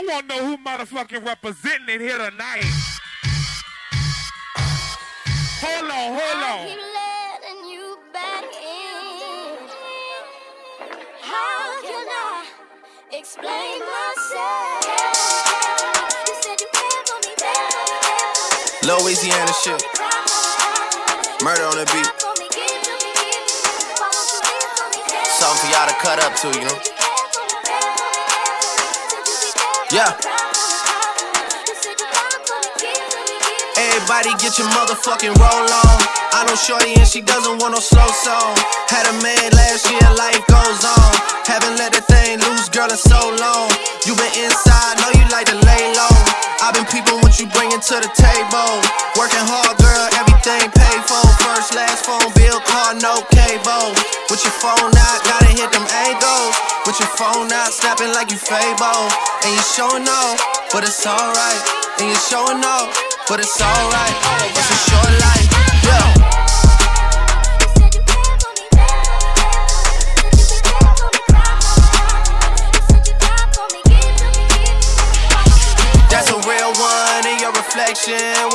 I want to know who motherfucking representing it here tonight. Hold on, hold I on. keep letting you back in. How can I explain myself? You said you cared for me, cared for me, cared for me. Louisiana shit. Murda on the beat. For me, give to me, give to me. Why won't you live for me, care for Something for y'all to cut up to, you know? Yeah. Everybody get your motherfucking roll on. I know Shorty and she doesn't want no slow song. Had a man last year, life goes on. Haven't let the thing loose, girl, in so long. You been inside, know you like to lay low. I've been peeping what you bringing to the table. Working hard, girl, everything bill, car, no cable. With your phone out, gotta hit them angles. With your phone out, snapping like you Fabo. And you showing off, but it's alright. And you showing off, but it's alright. It's a short life, yeah. That's a real one in your reflection.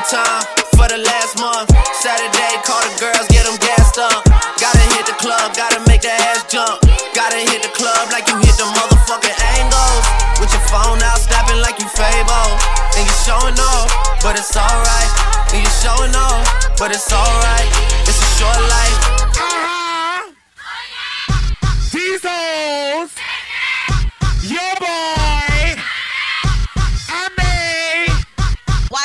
Overtime for the last month. Saturday, call the girls, get them gassed up. Gotta hit the club, gotta make the ass jump. Gotta hit the club like you hit the motherfucking angles. With your phone out, snapping like you Fabo. And you showing off, but it's alright. And you showing off, but it's alright. It's a short life. Uh-huh. These hoes. Boy.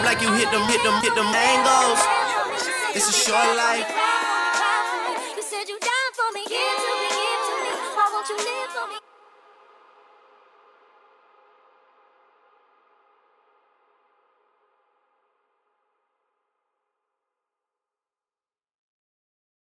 Like you hit them, hit them, hit them angles. It's a short life.